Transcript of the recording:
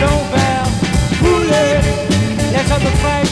Nouvelle, brûler les hommes frères.